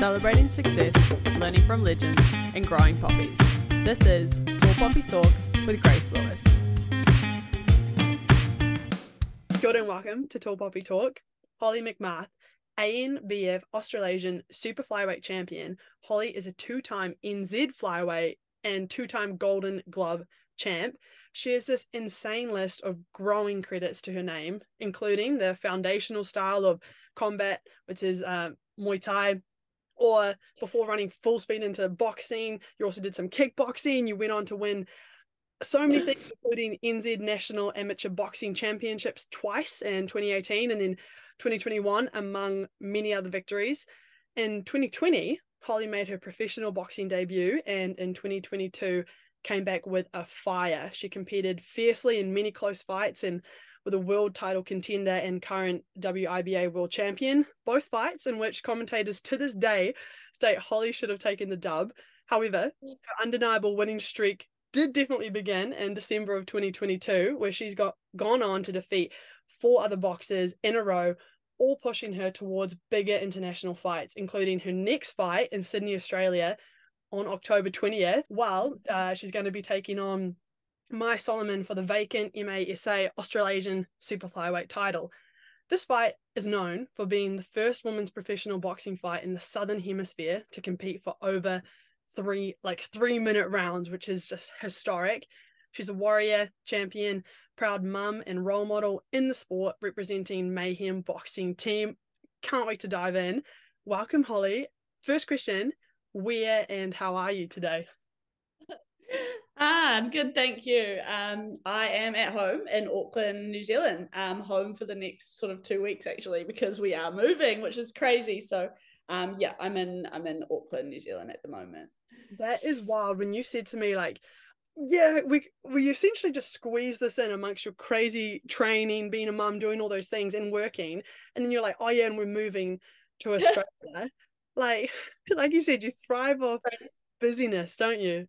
celebrating success, learning from legends, and growing poppies. This is Tall Poppy Talk with Grace Lewis. Good and welcome to Tall Poppy Talk. Holly McMath, ANBF Australasian Super Flyweight Champion. Holly is a two time NZ Flyweight and two time Golden Glove champ. She has this insane list of growing credits to her name, including the foundational style of combat, which is uh, Muay Thai, or before running full speed into boxing, you also did some kickboxing. You went on to win so many things, including NZ National Amateur Boxing Championships twice in 2018 and then 2021, among many other victories. In 2020, Holly made her professional boxing debut, and in 2022, came back with a fire. She competed fiercely in many close fights and with a world title contender and current WIBA world champion. Both fights in which commentators to this day state Holly should have taken the dub. However, her undeniable winning streak did definitely begin in December of 2022, where she's got gone on to defeat four other boxers in a row, all pushing her towards bigger international fights, including her next fight in Sydney, Australia on October 20th, while uh, she's going to be taking on Mai Soliman for the vacant MASA Australasian Super Flyweight title. This fight is known for being the first women's professional boxing fight in the Southern Hemisphere to compete for over three, like three minute rounds, which is just historic. She's a warrior, champion, proud mum, and role model in the sport, representing Mayhem Boxing Team. Can't wait to dive in. Welcome, Holly. First question Where and how are you today? Ah, I'm good, thank you. Um, I am at home in Auckland, New Zealand. Um, home for the next sort of two weeks actually, because we are moving, which is crazy. So, um, yeah, I'm in I'm in Auckland, New Zealand at the moment. That is wild. When you said to me like, yeah, we we essentially just squeeze this in amongst your crazy training, being a mum, doing all those things, and working, and then you're like, oh yeah, and we're moving to Australia. like, like you said, you thrive off busyness, don't you?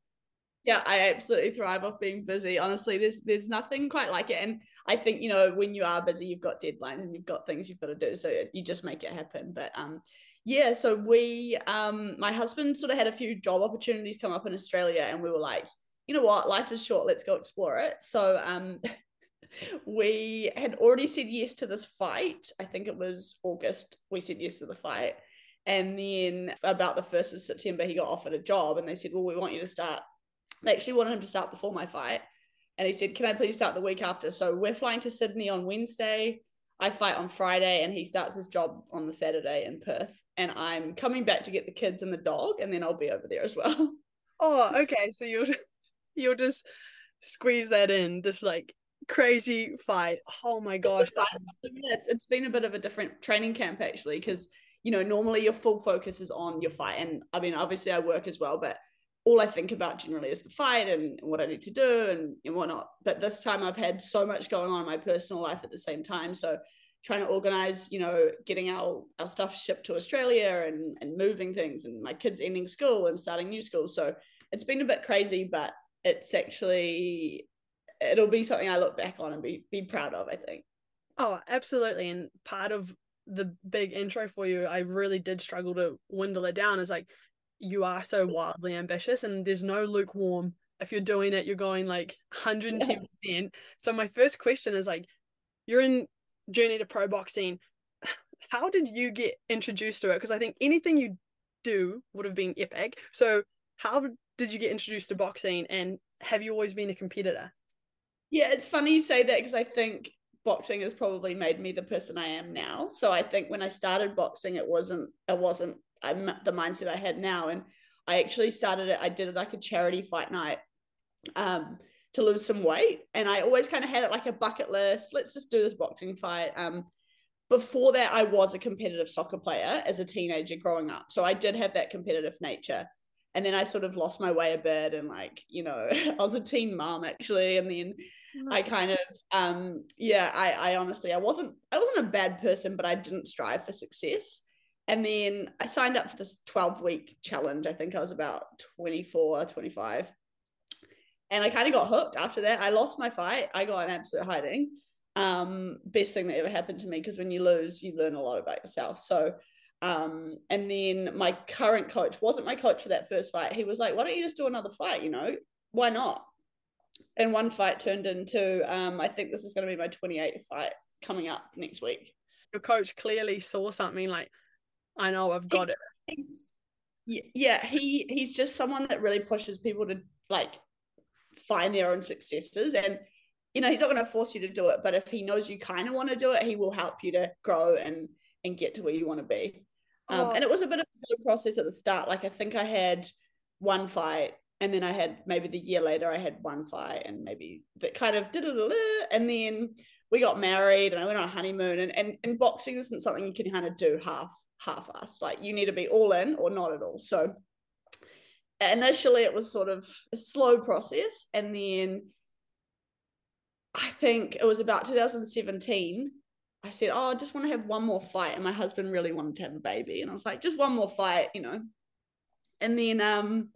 Yeah i absolutely thrive off being busy honestly there's there's nothing quite like it and i think you know when you are busy you've got deadlines and you've got things you've got to do so you just make it happen but um yeah so we um my husband sort of had a few job opportunities come up in australia and we were like you know what? Life is short let's go explore it. So um we had already said yes to this fight i think it was august we said yes to the fight and then about the 1st of september he got offered a job and they said well we want you to start they actually wanted him to start before my fight. And he said, Can I please start the week after? So we're flying to Sydney on Wednesday. I fight on Friday and he starts his job on the Saturday in Perth. And I'm coming back to get the kids and the dog, and then I'll be over there as well. Oh, okay. So you'll you'll just squeeze that in, this like crazy fight. Oh my gosh. It's, it's been a bit of a different training camp actually, because you know, normally your full focus is on your fight. And I mean, obviously I work as well, but all I think about generally is the fight and, what I need to do and, and whatnot. But this time I've had so much going on in my personal life at the same time. So trying to organize, you know, getting our, our stuff shipped to Australia and, and moving things and my kids ending school and starting new schools. So it's been a bit crazy, but it's actually it'll be something I look back on and be be proud of, I think. Oh, absolutely. And part of the big intro for you, I really did struggle to dwindle it down is like you are so wildly ambitious and there's no lukewarm. If you're doing it you're going like 110% yeah. so my first question is like you're in journey to pro boxing. How did you get introduced to it? Because i think anything you do would have been epic. So how did you get introduced to boxing and have you always been a competitor? Yeah it's funny you say that because i think boxing has probably made me the person i am now. So i think when i started boxing it wasn't it wasn't I'm the mindset I had now. And I actually started it, I did it like a charity fight night um, to lose some weight. And I always kind of had it like a bucket list. Let's just do this boxing fight. Um, before that, I was a competitive soccer player as a teenager growing up. So I did have that competitive nature. And then I sort of lost my way a bit and like, you know, I was a teen mom actually. And then I kind of um yeah, I I honestly I wasn't I wasn't a bad person, but I didn't strive for success. And then I signed up for this 12 week challenge. I think I was about 24, 25. And I kind of got hooked after that. I lost my fight. I got an absolute hiding. Um, best thing that ever happened to me because when you lose, you learn a lot about yourself. So Um, and then my current coach wasn't my coach for that first fight. He was like, "Why don't you just do another fight? You know, why not?" And one fight turned into, um, I think this is going to be my 28th fight coming up next week. Your coach clearly saw something like, I know I've got it. Yeah, he he's just someone that really pushes people to like find their own successes and you know he's not going to force you to do it but if he knows you kind of want to do it he will help you to grow and and get to where you want to be um, oh. and it was a bit of a slow process at the start like i think i had one fight and then i had maybe the year later i had one fight and maybe that kind of did it and then we got married and i went on a honeymoon and, and and boxing isn't something you can kind of do half half ass like you need to be all in or not at all. So initially it was sort of a slow process and then i think it was about 2017 i said oh i just want to have one more fight and my husband really wanted to have a baby and i was like just one more fight you know? And then um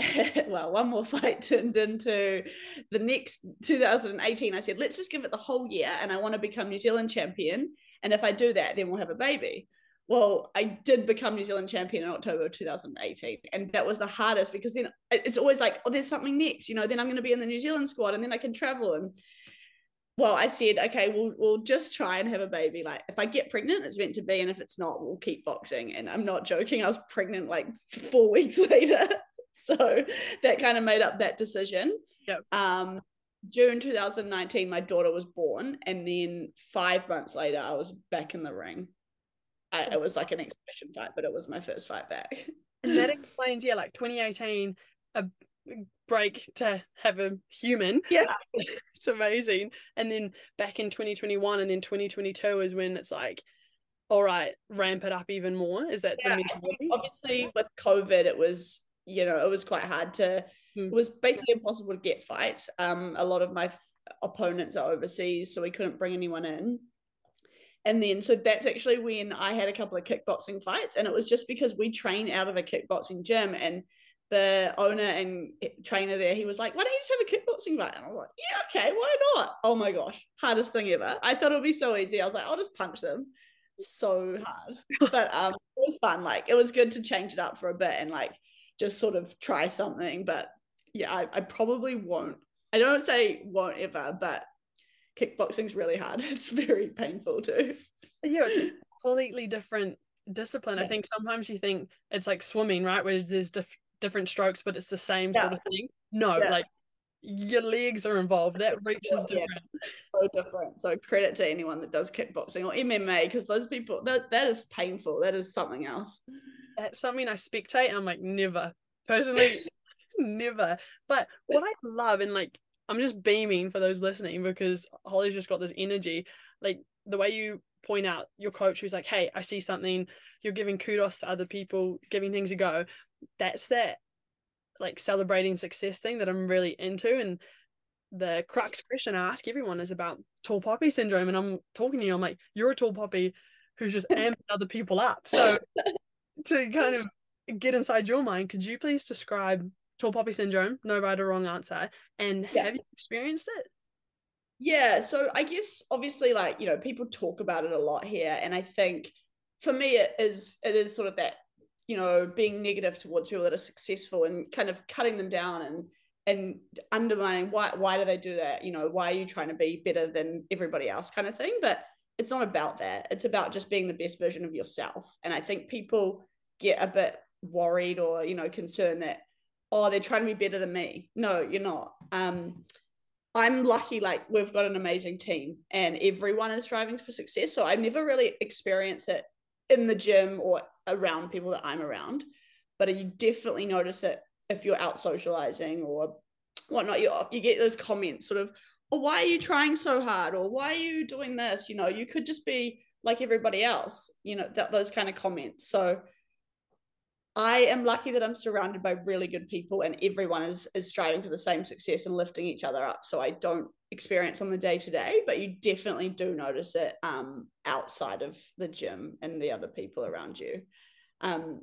well one more fight turned into the next 2018 i said let's just give it the whole year and i want to become new zealand champion and if i do that then we'll have a baby well, I did become New Zealand champion in October 2018. And that was the hardest because then it's always like, oh, there's something next, you know, then I'm going to be in the New Zealand squad and then I can travel. And well, I said, okay, we'll, we'll just try and have a baby. Like if I get pregnant, it's meant to be. And if it's not, we'll keep boxing. And I'm not joking. I was pregnant like four weeks later. so that kind of made up that decision. Yep. Um, June 2019, my daughter was born. And then five months later, I was back in the ring. I, it was like an exhibition fight, but it was my first fight back. And that explains, yeah, like 2018, a break to have a human. Yeah. it's amazing. And then back in 2021 and then 2022 is when it's like, all right, ramp it up even more. Is that yeah, obviously with COVID, it was, you know, it was quite hard to, hmm. it was basically impossible to get fights. Um, a lot of my f- opponents are overseas, so we couldn't bring anyone in and then so that's actually when I had a couple of kickboxing fights, and it was just because we train out of a kickboxing gym, and the owner and trainer there, he was like, "Why don't you just have a kickboxing fight?" And I was like, "Yeah, okay, why not?" Oh my gosh, hardest thing ever. I thought it would be so easy. I was like, "I'll just punch them." So hard, but um, it was fun. Like it was good to change it up for a bit and like just sort of try something. But yeah, I, I probably won't. I don't say won't ever, but kickboxing's really hard. It's very painful too. Yeah, it's a completely different discipline. Yeah. I think sometimes you think it's like swimming, right? Where there's dif- different strokes, but it's the same yeah. sort of thing. No, yeah. like your legs are involved. That reach is different. So different. So credit to anyone that does kickboxing or MMA because those people that that is painful. That is something else. That's something I spectate. I'm like never personally, never. But what I love and like I'm just beaming for those listening because Holly's just got this energy. Like the way you point out your coach who's like, hey, I see something, you're giving kudos to other people, giving things a go. That's that like celebrating success thing that I'm really into. And the crux question I ask everyone is about tall poppy syndrome. And I'm talking to you, I'm like, you're a tall poppy who's just amping other people up. So to kind of get inside your mind, could you please describe tall poppy syndrome, no right or wrong answer. And yeah. have you experienced it? Yeah. So I guess obviously like, you know, people talk about it a lot here. And I think for me it is it is sort of that, you know, being negative towards people that are successful and kind of cutting them down and and undermining why why do they do that? You know, why are you trying to be better than everybody else kind of thing? But it's not about that. It's about just being the best version of yourself. And I think people get a bit worried or, you know, concerned that oh, they're trying to be better than me. No, you're not. Um, I'm lucky, like, we've got an amazing team and everyone is striving for success. So I never really experience it in the gym or around people that I'm around. But you definitely notice it if you're out socializing or whatnot. You, you get those comments sort of, oh, why are you trying so hard? Or why are you doing this? You know, you could just be like everybody else, you know, that those kind of comments. So I am lucky that I'm surrounded by really good people and everyone is is striving for the same success and lifting each other up. So I don't experience on the day to day, but you definitely do notice it um, outside of the gym and the other people around you. Um,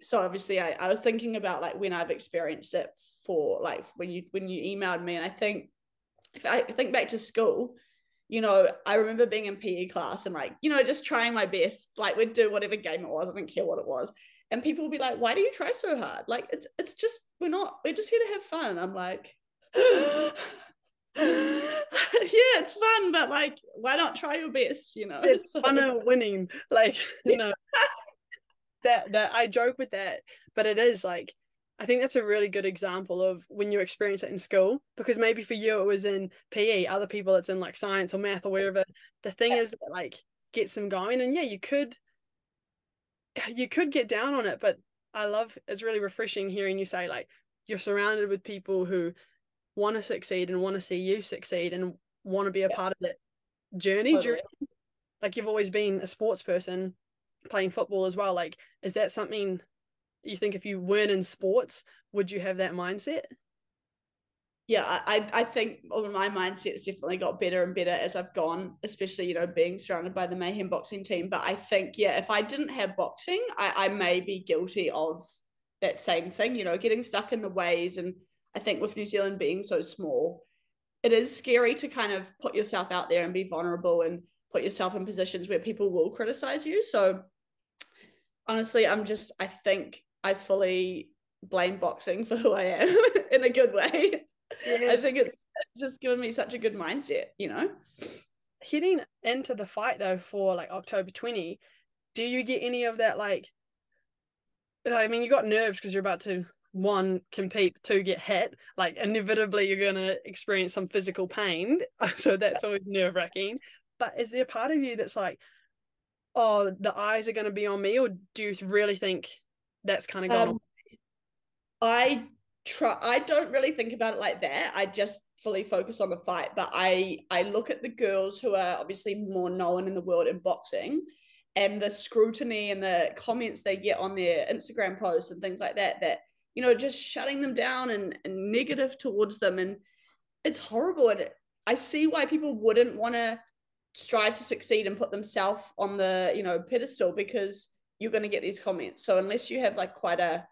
so obviously I, I was thinking about like when I've experienced it for like when you when you emailed me and I think if I think back to school, you know, I remember being in PE class and like, you know, just trying my best. Like we'd do whatever game it was. I didn't care what it was. And people will be like, why do you try so hard? Like it's it's just we're not, we're just here to have fun. I'm like, yeah, it's fun, but like, why not try your best? You know, It's So- fun winning. Like, you know. that that I joke with that, but it is like I think that's a really good example of when you experience it in school because maybe for you it was in PE, other people it's in like science or math or wherever. The thing is that like gets them going, and yeah, you could you could get down on it, but I love it's really refreshing hearing you say like you're surrounded with people who want to succeed and want to see you succeed and want to be a Yeah. part of that journey Totally. like you've always been a sports person playing football as well like is that something you think if you weren't in sports would you have that mindset yeah, I, I think all my mindset's definitely got better and better as I've gone, especially, you know, being surrounded by the Mayhem boxing team. But I think, yeah, if I didn't have boxing, I, I may be guilty of that same thing, you know, getting stuck in the ways. And I think with New Zealand being so small, it is scary to kind of put yourself out there and be vulnerable and put yourself in positions where people will criticize you. So honestly, I'm just, I think I fully blame boxing for who I am in a good way. I think it's just given me such a good mindset, you know? heading into the fight though for like October 20 do you get any of that like I mean you got nerves because you're about to one compete two get hit. Like inevitably you're gonna experience some physical pain. So that's always nerve wracking but is there a part of you that's like oh the eyes are gonna be on me or do you really think that's kind of gone Um, I try I don't really think about it like that. I just fully focus on the fight. But I I look at the girls who are obviously more known in the world in boxing and the scrutiny and the comments they get on their Instagram posts and things like that that you know just shutting them down and, and negative towards them and it's horrible and I see why people wouldn't want to strive to succeed and put themselves on the you know pedestal because you're going to get these comments so unless you have like quite a, a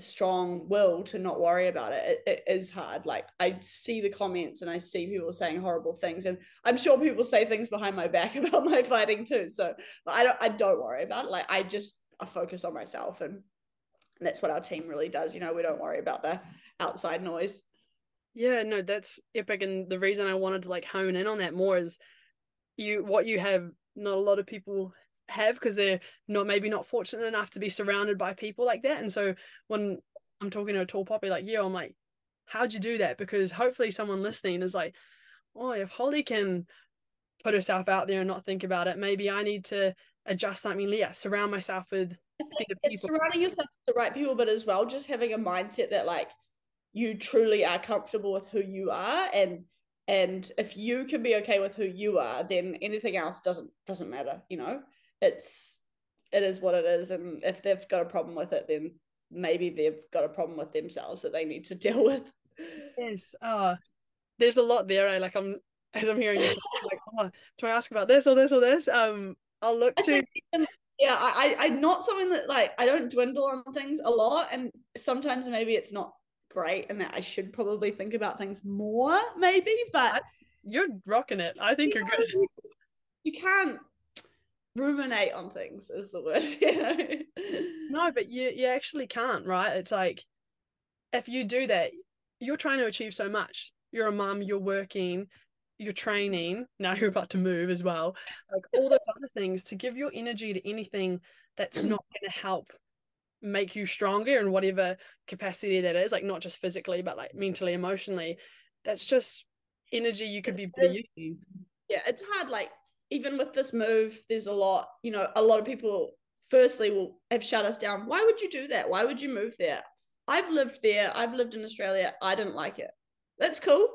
strong will to not worry about it, it it is hard. Like i see the comments and i see people saying horrible things and i'm sure people say things behind my back about my fighting too. So but i don't i don't worry about it. Like i just i focus on myself and that's what our team really does. You know we don't worry about the outside noise. Yeah, no, that's epic. And the reason I wanted to like hone in on that more is you what you have not a lot of people have because they're not maybe not fortunate enough to be surrounded by people like that. And so when I'm talking to a tall poppy like you, I'm like, how'd you do that? Because hopefully someone listening is like, oh, if Holly can put herself out there and not think about it, maybe I need to adjust something. Yeah, surround myself with it's people. surrounding yourself with the right people, but as well, just having a mindset that like you truly are comfortable with who you are, and and if you can be okay with who you are, then anything else doesn't doesn't matter. You know, it's it is what it is, and if they've got a problem with it, then maybe they've got a problem with themselves that they need to deal with. Yes. Uh there's a lot there. I like I'm as I'm hearing you like, oh, do I ask about this or this or this? Um I'll look to yeah, I, I'm not something that like I don't dwindle on things a lot, and sometimes maybe it's not great, and that I should probably think about things more, maybe. But you're rocking it. I think you you're good. you- You can't ruminate on things, is the word. You know? No, but you you actually can't, right? It's like if you do that, you're trying to achieve so much. You're a mum, you're working, you're training, now you're about to move as well. Like all those other things to give your energy to anything that's mm. not going to help make you stronger in whatever capacity that is, like not just physically, but like mentally, emotionally. That's just energy you could be using. yeah, it's hard. Like even with this move, there's a lot. You know, a lot of people. Firstly, will have shut us down. Why would you do that? Why would you move there? I've lived there. I've lived in Australia. I didn't like it. That's cool.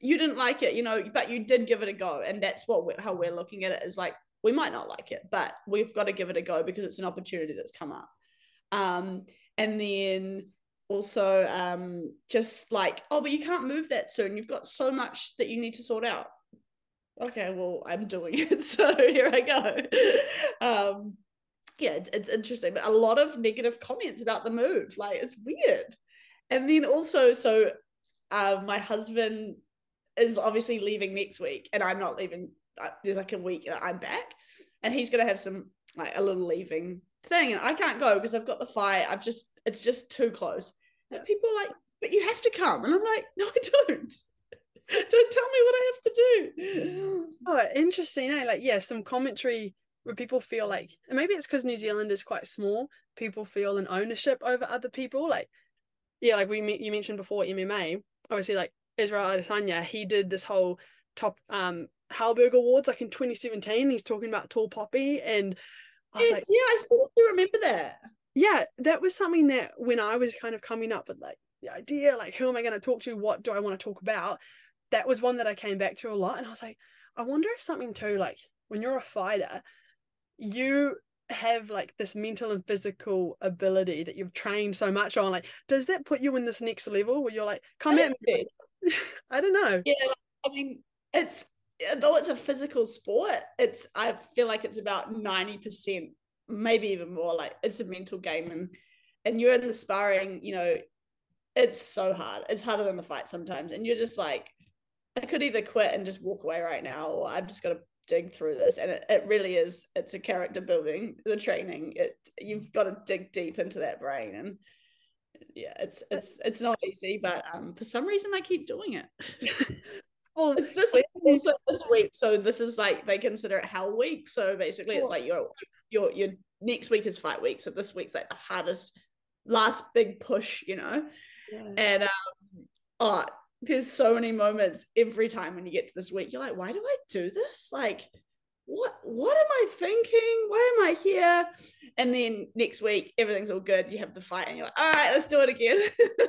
You didn't like it, you know, but you did give it a go, and that's what we're, how we're looking at it. Is like we might not like it, but we've got to give it a go because it's an opportunity that's come up. Um, and then also um, just like, oh, but you can't move that soon. You've got so much that you need to sort out okay, well, I'm doing it. So here I go. Um, yeah, it's, it's interesting, but a lot of negative comments about the move. Like, it's weird. And then also, so uh, my husband is obviously leaving next week, and I'm not leaving uh, there's like a week that I'm back, and he's gonna have some like a little leaving thing, and I can't go because I've got the fight. I've just it's just too close. And people like, but you have to come, and I'm like, no, I don't. don't tell me what I have to do. Oh, interesting. Eh? Like, yeah, some commentary where people feel like, and maybe it's because New Zealand is quite small. People feel an ownership over other people. Like, yeah, like we you mentioned before MMA. Obviously, like Israel Adesanya, he did this whole top um Halberg Awards like in 2017. He's talking about Tall Poppy, and I yes, like, yeah, I still do remember that. Yeah, that was something that when I was kind of coming up with like the idea, like who am I going to talk to? What do I want to talk about? That was one that I came back to a lot, and I was like, I wonder if something too, like when you're a fighter, you have like this mental and physical ability that you've trained so much on like does that put you in this next level where you're like come at me. I don't know. Yeah i mean it's though it's a physical sport it's i feel like it's about 90% maybe even more like it's a mental game and and you're in the sparring you know it's so hard it's harder than the fight sometimes and you're just like i could either quit and just walk away right now or i've just got to dig through this. And it, it really is it's a character building the training. It you've got to dig deep into that brain and yeah it's it's it's not easy but um for some reason i keep doing it. Well it's this also this week so this is like they consider it hell week. So basically it's like your your your next week is fight week. So this week's like the hardest last big push you know? Yeah. and um oh there's so many moments every time when you get to this week you're like why do i do this? Like what what am i thinking? Why am i here? And then next week everything's all good. You have the fight and you're like all right let's do it again.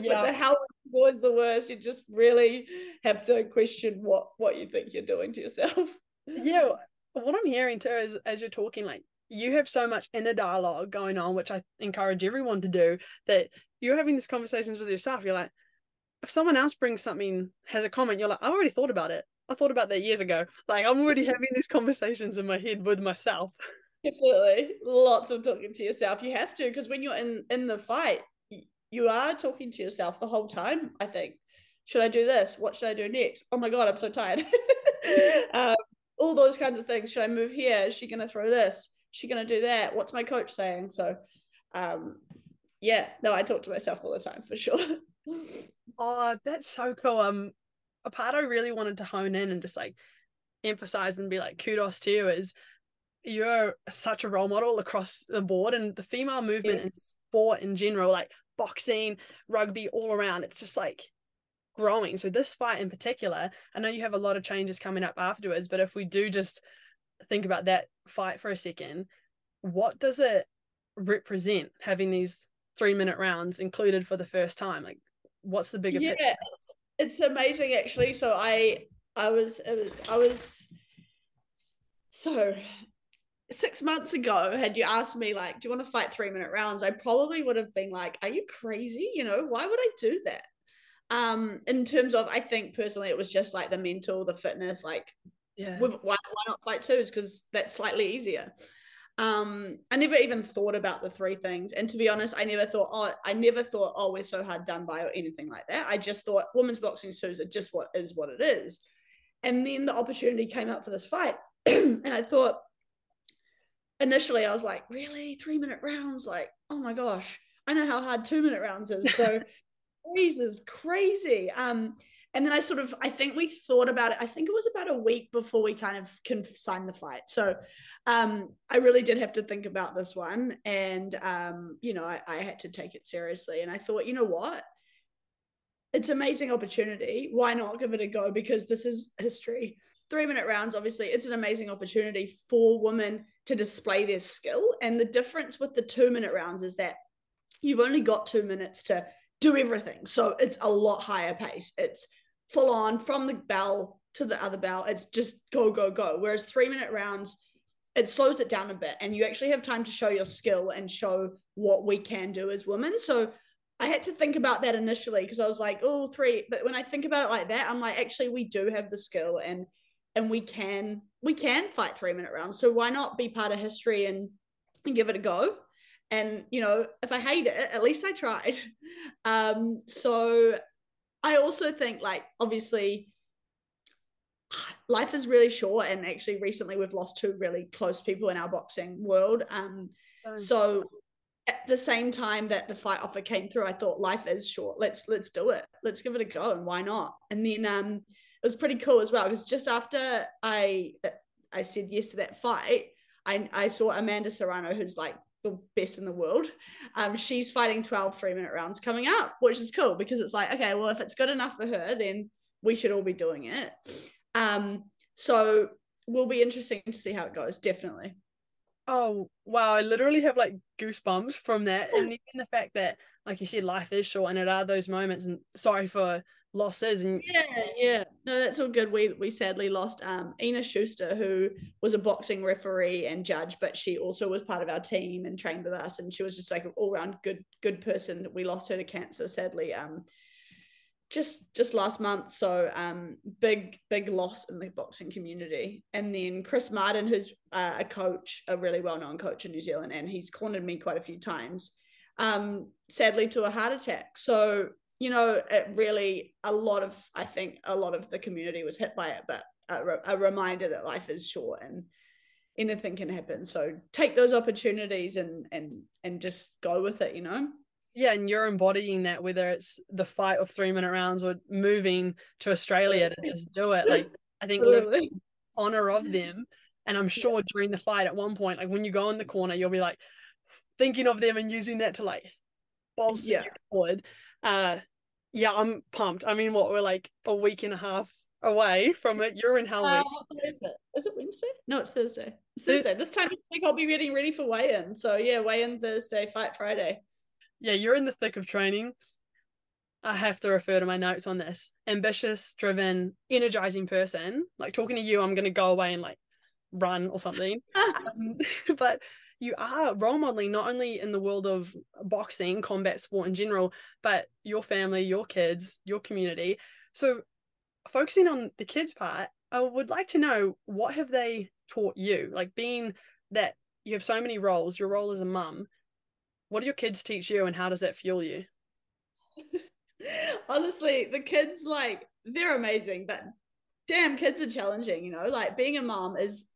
Yeah. but the how is always the worst. You just really have to question what what you think you're doing to yourself. Yeah. What i'm hearing too is as you're talking like you have so much inner dialogue going on which i encourage everyone to do that you're having these conversations with yourself. You're like if someone else brings something, has a comment, you're like, I've already thought about it. I thought about that years ago. Like I'm already having these conversations in my head with myself. Absolutely, lots of talking to yourself. You have to because when you're in in the fight, you are talking to yourself the whole time. I think. Should I do this? What should I do next? Oh my god, I'm so tired. um, all those kinds of things. Should I move here? Is she gonna throw this? Is she gonna do that? What's my coach saying? So, um, yeah, no, I talk to myself all the time for sure. Oh, that's so cool. Um, a part I really wanted to hone in and just like emphasize and be like kudos to you is you're such a role model across the board and the female movement yeah. in sport in general, like boxing, rugby, all around. It's just like growing. So this fight in particular, I know you have a lot of changes coming up afterwards, but if we do just think about that fight for a second, what does it represent having these three minute rounds included for the first time? Like what's the bigger yeah picture? It's, it's amazing actually. So i i was, was i was so six months ago had you asked me like do you want to fight three minute rounds? I probably would have been like are you crazy? You know why would i do that? Um in terms of i think personally it was just like the mental the fitness like yeah. why, why not fight twos? Because that's slightly easier um i never even thought about the three things and to be honest i never thought oh i never thought oh we're so hard done by or anything like that. I just thought women's boxing shoes are just what is what it is. And then the opportunity came up for this fight and i thought initially i was like really? Three minute rounds? Like oh my gosh. I know how hard two minute rounds is so threes is crazy. Um and then I sort of I think we thought about it. I think it was about a week before we kind of can sign the fight. So um, I really did have to think about this one, and um, you know I, I had to take it seriously. And I thought, you know what, it's amazing opportunity. Why not give it a go? Because this is history. Three minute rounds, obviously, it's an amazing opportunity for women to display their skill. And the difference with the two minute rounds is that you've only got two minutes to do everything. So it's a lot higher pace. It's full on from the bell to the other bell. It's just go, go, go. Whereas three minute rounds, it slows it down a bit and you actually have time to show your skill and show what we can do as women. So I had to think about that initially because I was like, oh, three. But when I think about it like that, I'm like, actually, we do have the skill and and we can we can fight three minute rounds. So why not be part of history and and give it a go? And you know, if I hate it, at least I tried. Um, so I also think like obviously life is really short and actually recently we've lost two really close people in our boxing world. Um so at the same time that the fight offer came through i thought life is short. Let's let's do it. Let's give it a go. And why not? And then um it was pretty cool as well because just after i i said yes to that fight i i saw amanda serrano who's like the best in the world um she's fighting 12 three minute rounds coming up which is cool because it's like okay well if it's good enough for her then we should all be doing it um, so will be interesting to see how it goes, definitely. Oh wow, I literally have like goosebumps from that. And even the fact that, like you said, life is short and it are those moments and sorry for losses and yeah, yeah. No, that's all good. We we sadly lost um Ina Schuster, who was a boxing referee and judge, but she also was part of our team and trained with us and she was just like an all-round good good person. We lost her to cancer, sadly. Um just just last month so um big big loss in the boxing community and then chris martin who's uh, a coach a really well-known coach in new zealand and he's cornered me quite a few times um sadly to a heart attack so you know it really a lot of i think a lot of the community was hit by it but a, a reminder that life is short and anything can happen so take those opportunities and and and just go with it you know yeah, and you're embodying that, whether it's the fight of three minute rounds or moving to Australia to just do it. Like, I think honor of them. And I'm sure yeah. during the fight at one point, like when you go in the corner, you'll be like thinking of them and using that to like bolster yeah. you forward. Uh, yeah, I'm pumped. I mean, what we're like a week and a half away from it. You're in Hell uh, is it? Is it Wednesday? No, it's Thursday. It's Thursday. This time of week I'll be getting ready for weigh-in. So yeah, weigh-in Thursday, fight Friday yeah, you're in the thick of training. I have to refer to my notes on this. Ambitious, driven, energizing person. Like talking to you, I'm going to go away and like run or something. um, but you are role modeling not only in the world of boxing, combat sport in general, but your family, your kids, your community. So, focusing on the kids part, I would like to know what have they taught you? Like being that you have so many roles, your role as a mum, what do your kids teach you and how does that fuel you? Honestly, the kids like they're amazing, but damn kids are challenging, you know? Like being a mom is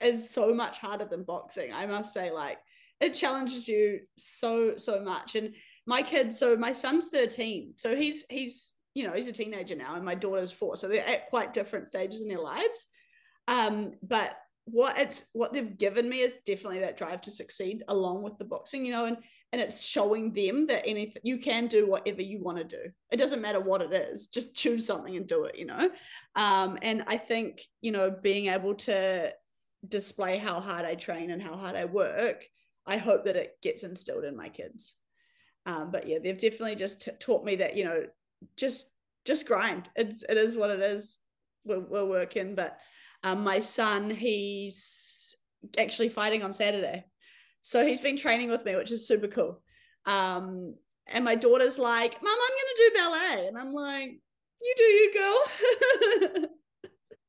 is so much harder than boxing. I must say like it challenges you so so much. And my kids so my son's 13 so he's he's you know he's a teenager now and my daughter's four so they're at quite different stages in their lives. Um but what it's what they've given me is definitely that drive to succeed along with the boxing you know and and it's showing them that anything you can do whatever you want to do. It doesn't matter what it is just choose something and do it you know? Um, and i think you know being able to display how hard i train and how hard i work i hope that it gets instilled in my kids um, but yeah they've definitely just t- taught me that you know just just grind it's it is what it is we're, we're working but um, my son he's actually fighting on saturday so he's been training with me, which is super cool. Um, and my daughter's like, Mom, I'm gonna do ballet. And I'm like, You do you girl.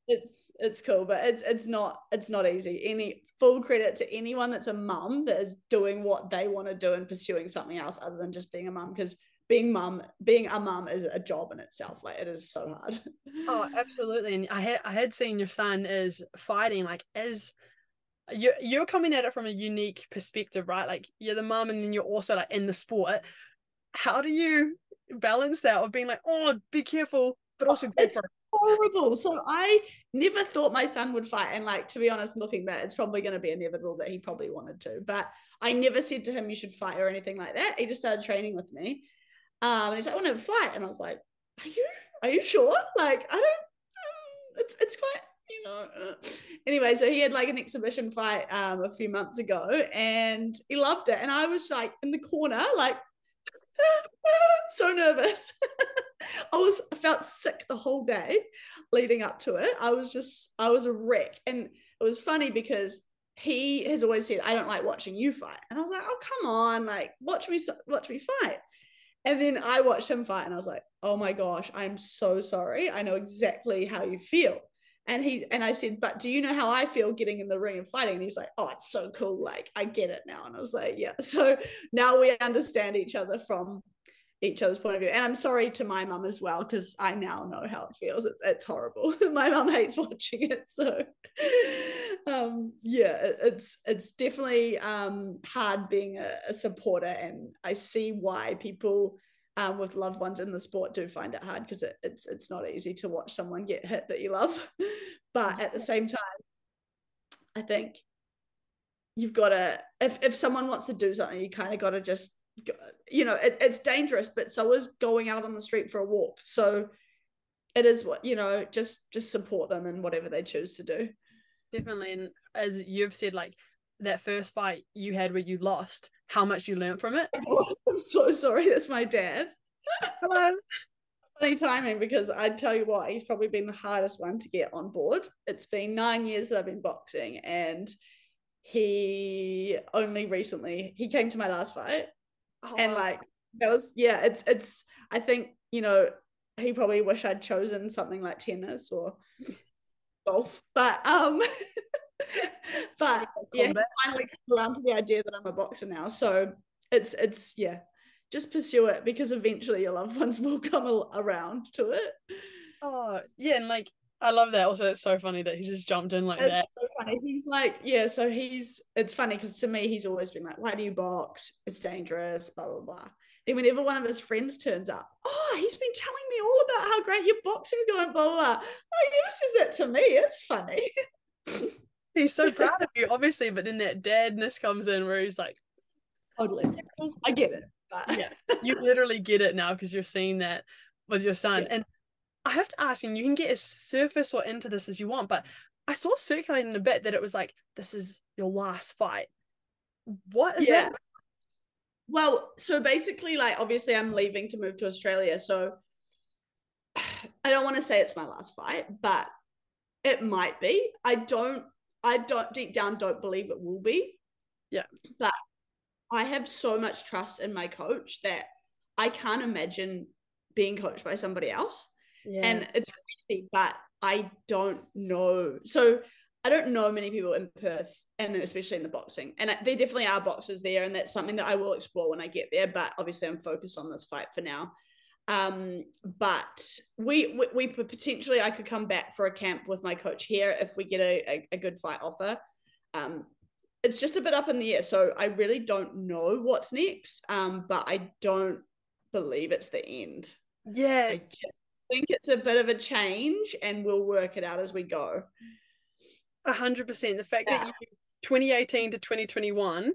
it's it's cool, but it's it's not it's not easy. Any full credit to anyone that's a mum that is doing what they want to do and pursuing something else other than just being a mum because being mum being a mum is a job in itself like it is so hard oh absolutely and i had i had seen your son is fighting like as you're you're coming at it from a unique perspective, right? Like you're the mom and then you're also like in the sport. How do you balance that of being like, oh, be careful, but oh, also it's horrible. So I never thought my son would fight. And like to be honest, looking back, it's probably going to be inevitable that he probably wanted to. But I never said to him you should fight or anything like that. He just started training with me. Um, and he's like, I want to fight. And I was like, Are you are you sure? Like, I don't um, it's it's quite you know. Uh. Anyway, so he had like an exhibition fight um, a few months ago, and he loved it. And I was like in the corner, like so nervous. I was I felt sick the whole day leading up to it. I was just I was a wreck, and it was funny because he has always said I don't like watching you fight, and I was like, oh come on, like watch me watch me fight. And then I watched him fight, and I was like, oh my gosh, I'm so sorry. I know exactly how you feel and he and I said, but do you know how I feel getting in the ring and fighting? And he's like, oh, it's so cool. Like I get it now. And I was like, yeah. So now we understand each other from each other's point of view. And I'm sorry to my mum as well because I now know how it feels. It's it's horrible. my mum hates watching it, so um, yeah, it, it's it's definitely um, hard being a, a, supporter, and I see why people. Um, with loved ones in the sport do find it hard because it, it's it's not easy to watch someone get hit that you love but at the same time i think you've got to if, if someone wants to do something you kind of got to just you know it, it's dangerous but so is going out on the street for a walk. So it is what you know just just support them in whatever they choose to do. Definitely. And as you've said like that first fight you had where you lost how much you learned from it? I'm so sorry that's my dad. Hello. Funny timing because i tell you what he's probably been the hardest one to get on board. It's been nine years that i've been boxing and he only recently he came to my last fight oh. and like that was yeah it's it's i think you know he probably wish i'd chosen something like tennis or golf but um but yeah finally come around to the idea that i'm a boxer now so it's it's yeah just pursue it because eventually your loved ones will come around to it oh yeah and like I love that. Also, it's so funny that he just jumped in like it's that. So funny. He's like, yeah. So he's. It's funny because to me, he's always been like, "Why do you box? It's dangerous." Blah blah blah. Then whenever one of his friends turns up, oh, he's been telling me all about how great your boxing's going. Blah blah. blah. Oh, he never says that to me. It's funny. he's so proud of you, obviously, but then that dadness comes in where he's like, totally. I get it. But... yeah, you literally get it now because you're seeing that with your son yeah. and I have to ask, and you can get as surface or into this as you want, but I saw circulating a bit that it was like, this is your last fight. What is yeah. that? Well, so basically, like, obviously, I'm leaving to move to Australia. So I don't want to say it's my last fight, but it might be. I don't, I don't deep down don't believe it will be. Yeah. But I have so much trust in my coach that I can't imagine being coached by somebody else. Yeah. And it's crazy, but I don't know. So I don't know many people in Perth and especially in the boxing. And there definitely are boxers there. And that's something that I will explore when I get there. But obviously, I'm focused on this fight for now. Um, but we, we, we potentially, I could come back for a camp with my coach here if we get a, a, a good fight offer. Um, it's just a bit up in the air. So I really don't know what's next. Um, but I don't believe it's the end. Yeah. I think it's a bit of a change and we'll work it out as we go. A hundred percent. The fact yeah. that you 2018 to 2021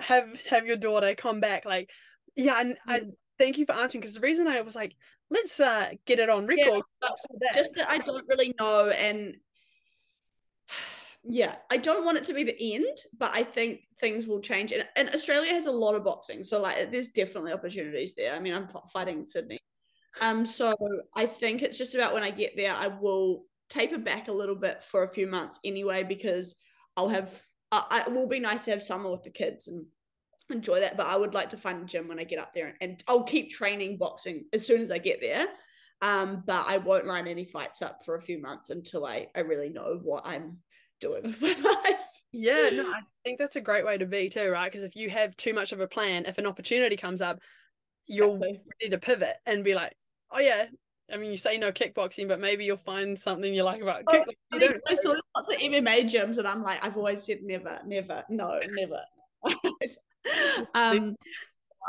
have have your daughter come back like yeah and I mm. thank you for answering because the reason I was like let's uh get it on record yeah, it's just that I don't really know and yeah I don't want it to be the end but I think things will change and, and Australia has a lot of boxing so like there's definitely opportunities there I mean I'm fighting Sydney um, so I think it's just about when I get there, I will taper back a little bit for a few months anyway, because I'll have, I, it will be nice to have summer with the kids and enjoy that. But I would like to find a gym when I get up there and I'll keep training boxing as soon as I get there. Um, but I won't line any fights up for a few months until I, I really know what I'm doing with my life. Yeah, no, I think that's a great way to be too, right? Because if you have too much of a plan, if an opportunity comes up, you're exactly. ready to pivot and be like, oh yeah, I mean, you say no kickboxing, but maybe you'll find something you like about oh, kickboxing. I, mean, I saw lots of MMA gyms, and I'm like, I've always said never, never, no, never. um,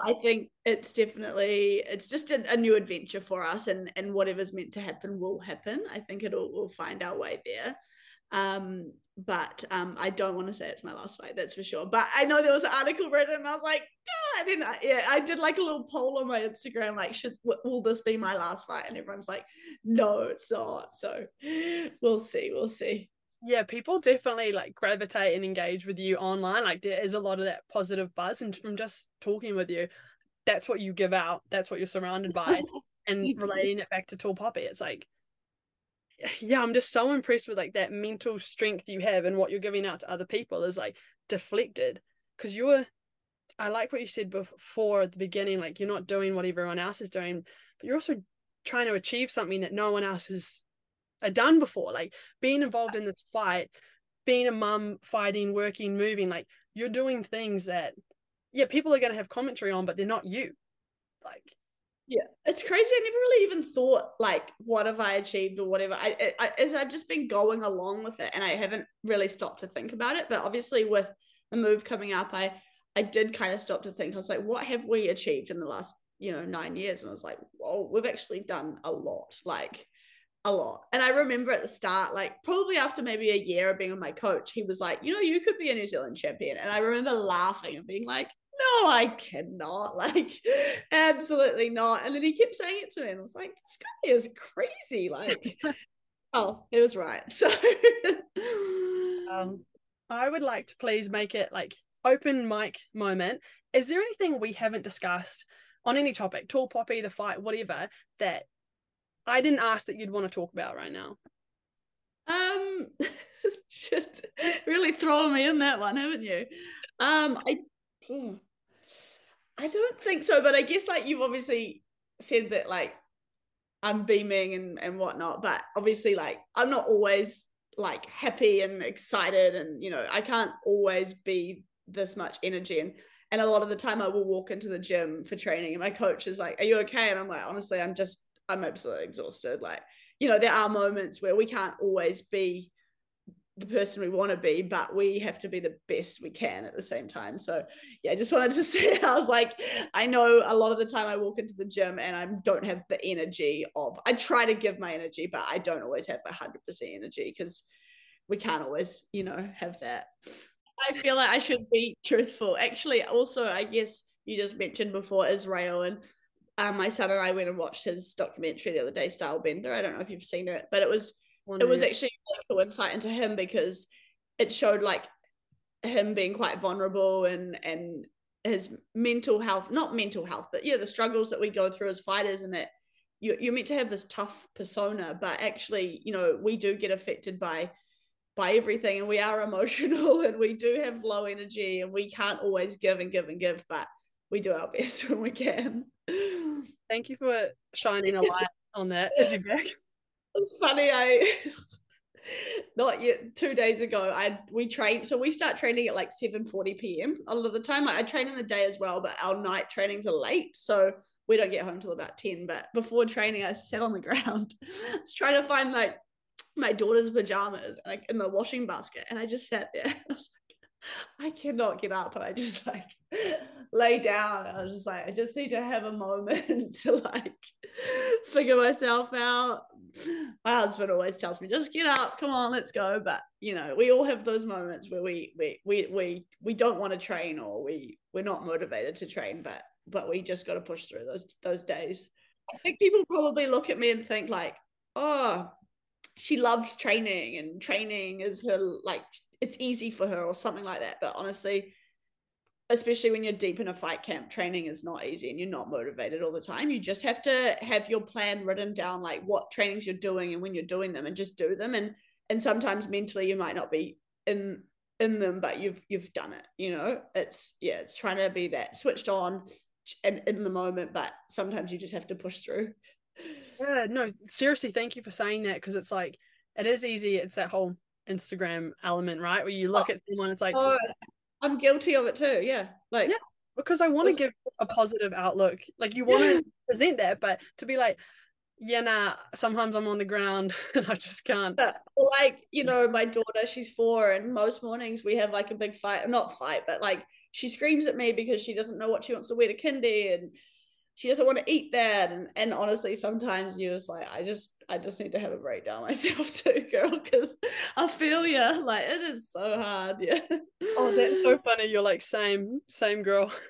I think it's definitely it's just a, a, new adventure for us, and and whatever's meant to happen will happen. I think it'll we'll find our way there. Um, but um, I don't want to say it's my last fight, that's for sure. But I know there was an article written, and I was like, ah, then I, yeah, I did like a little poll on my Instagram, like, should will this be my last fight? And everyone's like, no, it's not. So we'll see, we'll see. Yeah, people definitely like gravitate and engage with you online. Like there is a lot of that positive buzz, and from just talking with you, that's what you give out. That's what you're surrounded by, and relating it back to Tall Poppy, it's like yeah, I'm just so impressed with like that mental strength you have and what you're giving out to other people is like deflected. Because you're I like what you said before at the beginning like you're not doing what everyone else is doing but you're also trying to achieve something that no one else has uh, done before. Like being involved in this fight being a mum fighting working moving like you're doing things that yeah people are going to have commentary on but they're not you. Like yeah. It's crazy. I never really even thought like what have i achieved or whatever. I, I i've just been going along with it and i haven't really stopped to think about it but obviously with the move coming up i i did kind of stop to think. I was like what have we achieved in the last you know nine years? And i was like whoa we've actually done a lot like a lot. And i remember at the start like probably after maybe a year of being with my coach he was like you know you could be a new zealand champion. And i remember laughing and being like no, I cannot. Like, absolutely not. And then he kept saying it to me, and I was like, this guy is crazy. Like, oh, it was right. So, um, I would like to please make it like open mic moment. Is there anything we haven't discussed on any topic, tall poppy, the fight, whatever, that I didn't ask that you'd want to talk about right now? Um, shit, really throwing me in that one, haven't you? Um, I Hmm. I don't think so, but I guess like you've obviously said that like I'm beaming and and whatnot, but obviously like I'm not always like happy and excited, and you know I can't always be this much energy and and a lot of the time I will walk into the gym for training and my coach is like, "Are you okay?" And I'm like, honestly, I'm just I'm absolutely exhausted. Like you know there are moments where we can't always be the person we want to be, but we have to be the best we can at the same time. So yeah, I just wanted to say I was like, I know a lot of the time I walk into the gym and I don't have the energy of I try to give my energy, but I don't always have the hundred percent energy because we can't always, you know, have that. I feel like I should be truthful. Actually, also I guess you just mentioned before Israel and um, my son and I went and watched his documentary the other day, Style Bender. I don't know if you've seen it, but it was it was actually a cool insight into him because it showed like him being quite vulnerable and and his mental health not mental health but yeah the struggles that we go through as fighters and that you, you're meant to have this tough persona but actually you know we do get affected by by everything and we are emotional and we do have low energy and we can't always give and give and give but we do our best when we can. Thank you for shining a light on that is he back it's funny. I not yet two days ago. I we train so we start training at like seven forty p.m. A lot of the time. I, I train in the day as well, but our night trainings are late, so we don't get home till about ten. But before training, I sat on the ground, trying to find like my daughter's pajamas like in the washing basket, and I just sat there. I was like, I cannot get up, and I just like lay down. I was just like, I just need to have a moment to like figure myself out. My husband always tells me, just get up, come on, let's go. But you know, we all have those moments where we we we we we don't want to train or we we're not motivated to train, but but we just got to push through those those days. I think people probably look at me and think like, oh, she loves training and training is her like it's easy for her or something like that. But honestly, especially when you're deep in a fight camp, training is not easy and you're not motivated all the time. You just have to have your plan written down, like what trainings you're doing and when you're doing them, and just do them. And and sometimes mentally you might not be in in them, but you've you've done it. You know, it's yeah, it's trying to be that switched on and in the moment, but sometimes you just have to push through. Yeah, no, seriously, thank you for saying that because it's like it is easy. It's that whole Instagram element, right? Where you look oh, at someone, it's like, oh, I'm guilty of it too. Yeah. Like yeah, because I want to give a positive outlook. Like you want to present that, but to be like, yeah, nah, sometimes I'm on the ground and I just can't. Like, you know, my daughter, she's four, and most mornings we have like a big fight, not fight, but like she screams at me because she doesn't know what she wants to wear to kindy and she doesn't want to eat that. And, and honestly sometimes you're just like i just i just need to have a breakdown myself too girl because i feel you like it is so hard yeah. Oh that's so funny. You're like same same girl.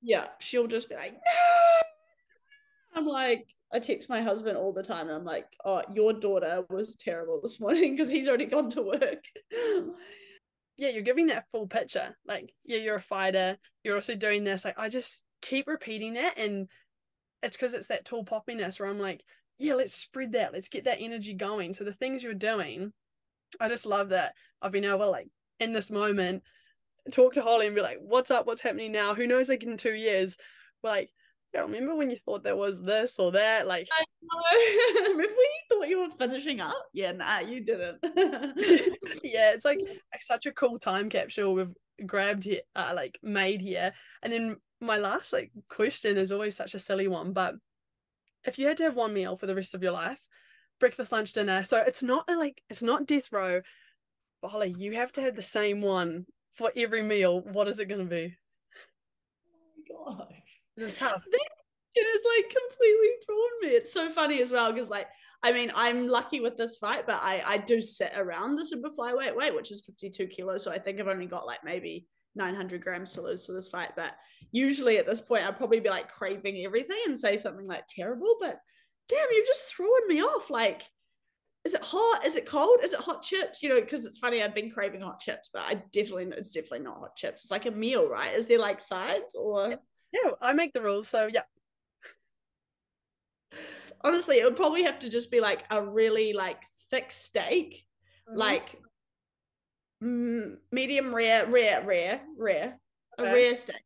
Yeah she'll just be like no. I'm like i text my husband all the time and i'm like oh your daughter was terrible this morning because he's already gone to work. Yeah you're giving that full picture. Like yeah you're a fighter. You're also doing this. Like i just keep repeating that and it's because it's that tall poppiness where I'm like, yeah, let's spread that. Let's get that energy going. So the things you're doing, I just love that I've been able to like in this moment talk to Holly and be like, what's up? What's happening now? Who knows like in two years? We're like, yeah, remember when you thought there was this or that? Like I know. remember when you thought you were finishing up? Yeah, nah, you didn't. yeah, it's like such a cool time capsule we've grabbed here, uh, like made here. And then my last like question is always such a silly one, but if you had to have one meal for the rest of your life, breakfast, lunch, dinner, so it's not a, like it's not death row, but Holly, you have to have the same one for every meal. What is it going to be? Oh my gosh. This is tough. It has like completely thrown me. It's so funny as well because like I mean I'm lucky with this fight, but I I do sit around the super flyweight weight, which is 52 kilos. So I think I've only got like maybe 900 grams to lose for this fight. But usually at this point, I'd probably be like craving everything and say something like terrible. But damn, you've just thrown me off. Like, is it hot? Is it cold? Is it hot chips? You know, because it's funny, I've been craving hot chips, but I definitely, it's definitely not hot chips. It's like a meal, right? Is there like sides or? Yeah, I make the rules. So yeah. Honestly, it would probably have to just be like a really like thick steak, mm-hmm. like medium rare, rare, rare, rare, okay. a rare steak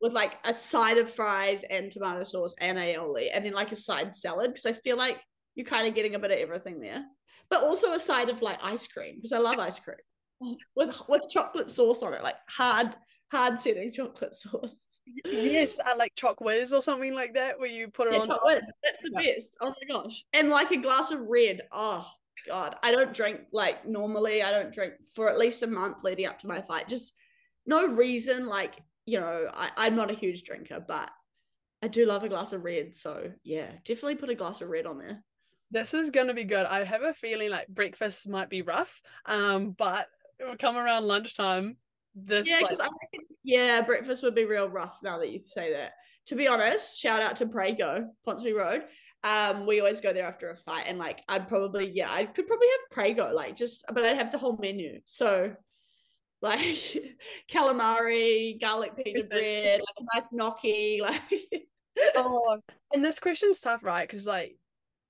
with like a side of fries and tomato sauce and aioli, and then like a side salad because I feel like you're kind of getting a bit of everything there, but also a side of like ice cream because I love ice cream with with chocolate sauce on it, like hard hard setting chocolate sauce. Yes, uh, like choc whiz or something like that, where you put it yeah, on. Choc. That's the best. Oh my gosh! And like a glass of red. Oh God, I don't drink like normally. I don't drink for at least a month leading up to my fight. Just no reason. Like you know, I, I'm not a huge drinker, but I do love a glass of red. So yeah, definitely put a glass of red on there. This is gonna be good. I have a feeling like breakfast might be rough, um, but it will come around lunchtime. This yeah, because like- I reckon, yeah, breakfast would be real rough now that you say that. To be honest, shout out to Prego, Ponsonby Road. Um, we always go there after a fight, and like I'd probably yeah, I could probably have Prego, like just, but I'd have the whole menu. So like calamari, garlic pita bread, like a nice gnocchi, like. oh, and this question's tough, right? Because like,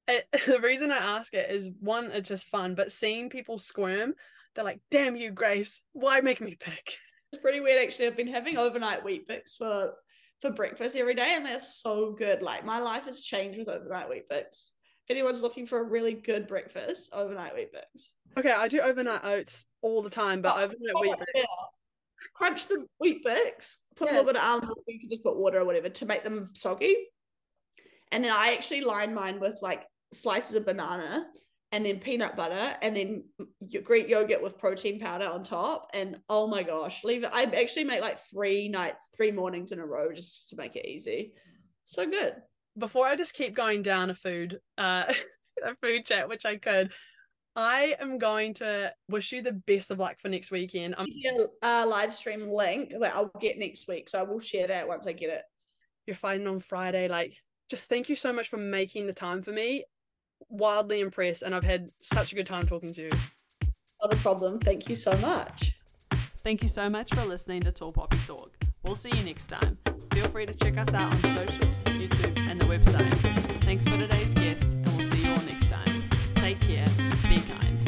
it, the reason I ask it is one, it's just fun, but seeing people squirm, they're like, "Damn you, Grace! Why make me pick?" It's pretty weird, actually. I've been having overnight Weet-Bix for for breakfast every day, and they're so good. Like my life has changed with overnight Weet-Bix. If anyone's looking for a really good breakfast, overnight Weet-Bix. Okay, I do overnight oats all the time, but oh, overnight oh, Weet-Bix. Yeah. Crunch the Weet-Bix, put yeah. a little bit of almond, or you can just put water or whatever to make them soggy. And then I actually line mine with like slices of banana and then peanut butter and then Greek yogurt with protein powder on top. And oh my gosh, leave it. I actually make like three nights, three mornings in a row just to make it easy. So good. Before I just keep going down a food, uh, a food chat, which I could, I am going to wish you the best of luck for next weekend. I'm a live stream link that I'll get next week, so I will share that once I get it. You're fighting on Friday, like just thank you so much for making the time for me wildly impressed and I've had such a good time talking to you. Not a problem. Thank you so much. Thank you so much for listening to Tall Poppy Talk. We'll see you next time. Feel free to check us out on socials, YouTube, and the website. Thanks for today's guest, and we'll see you all next time. Take care, be kind.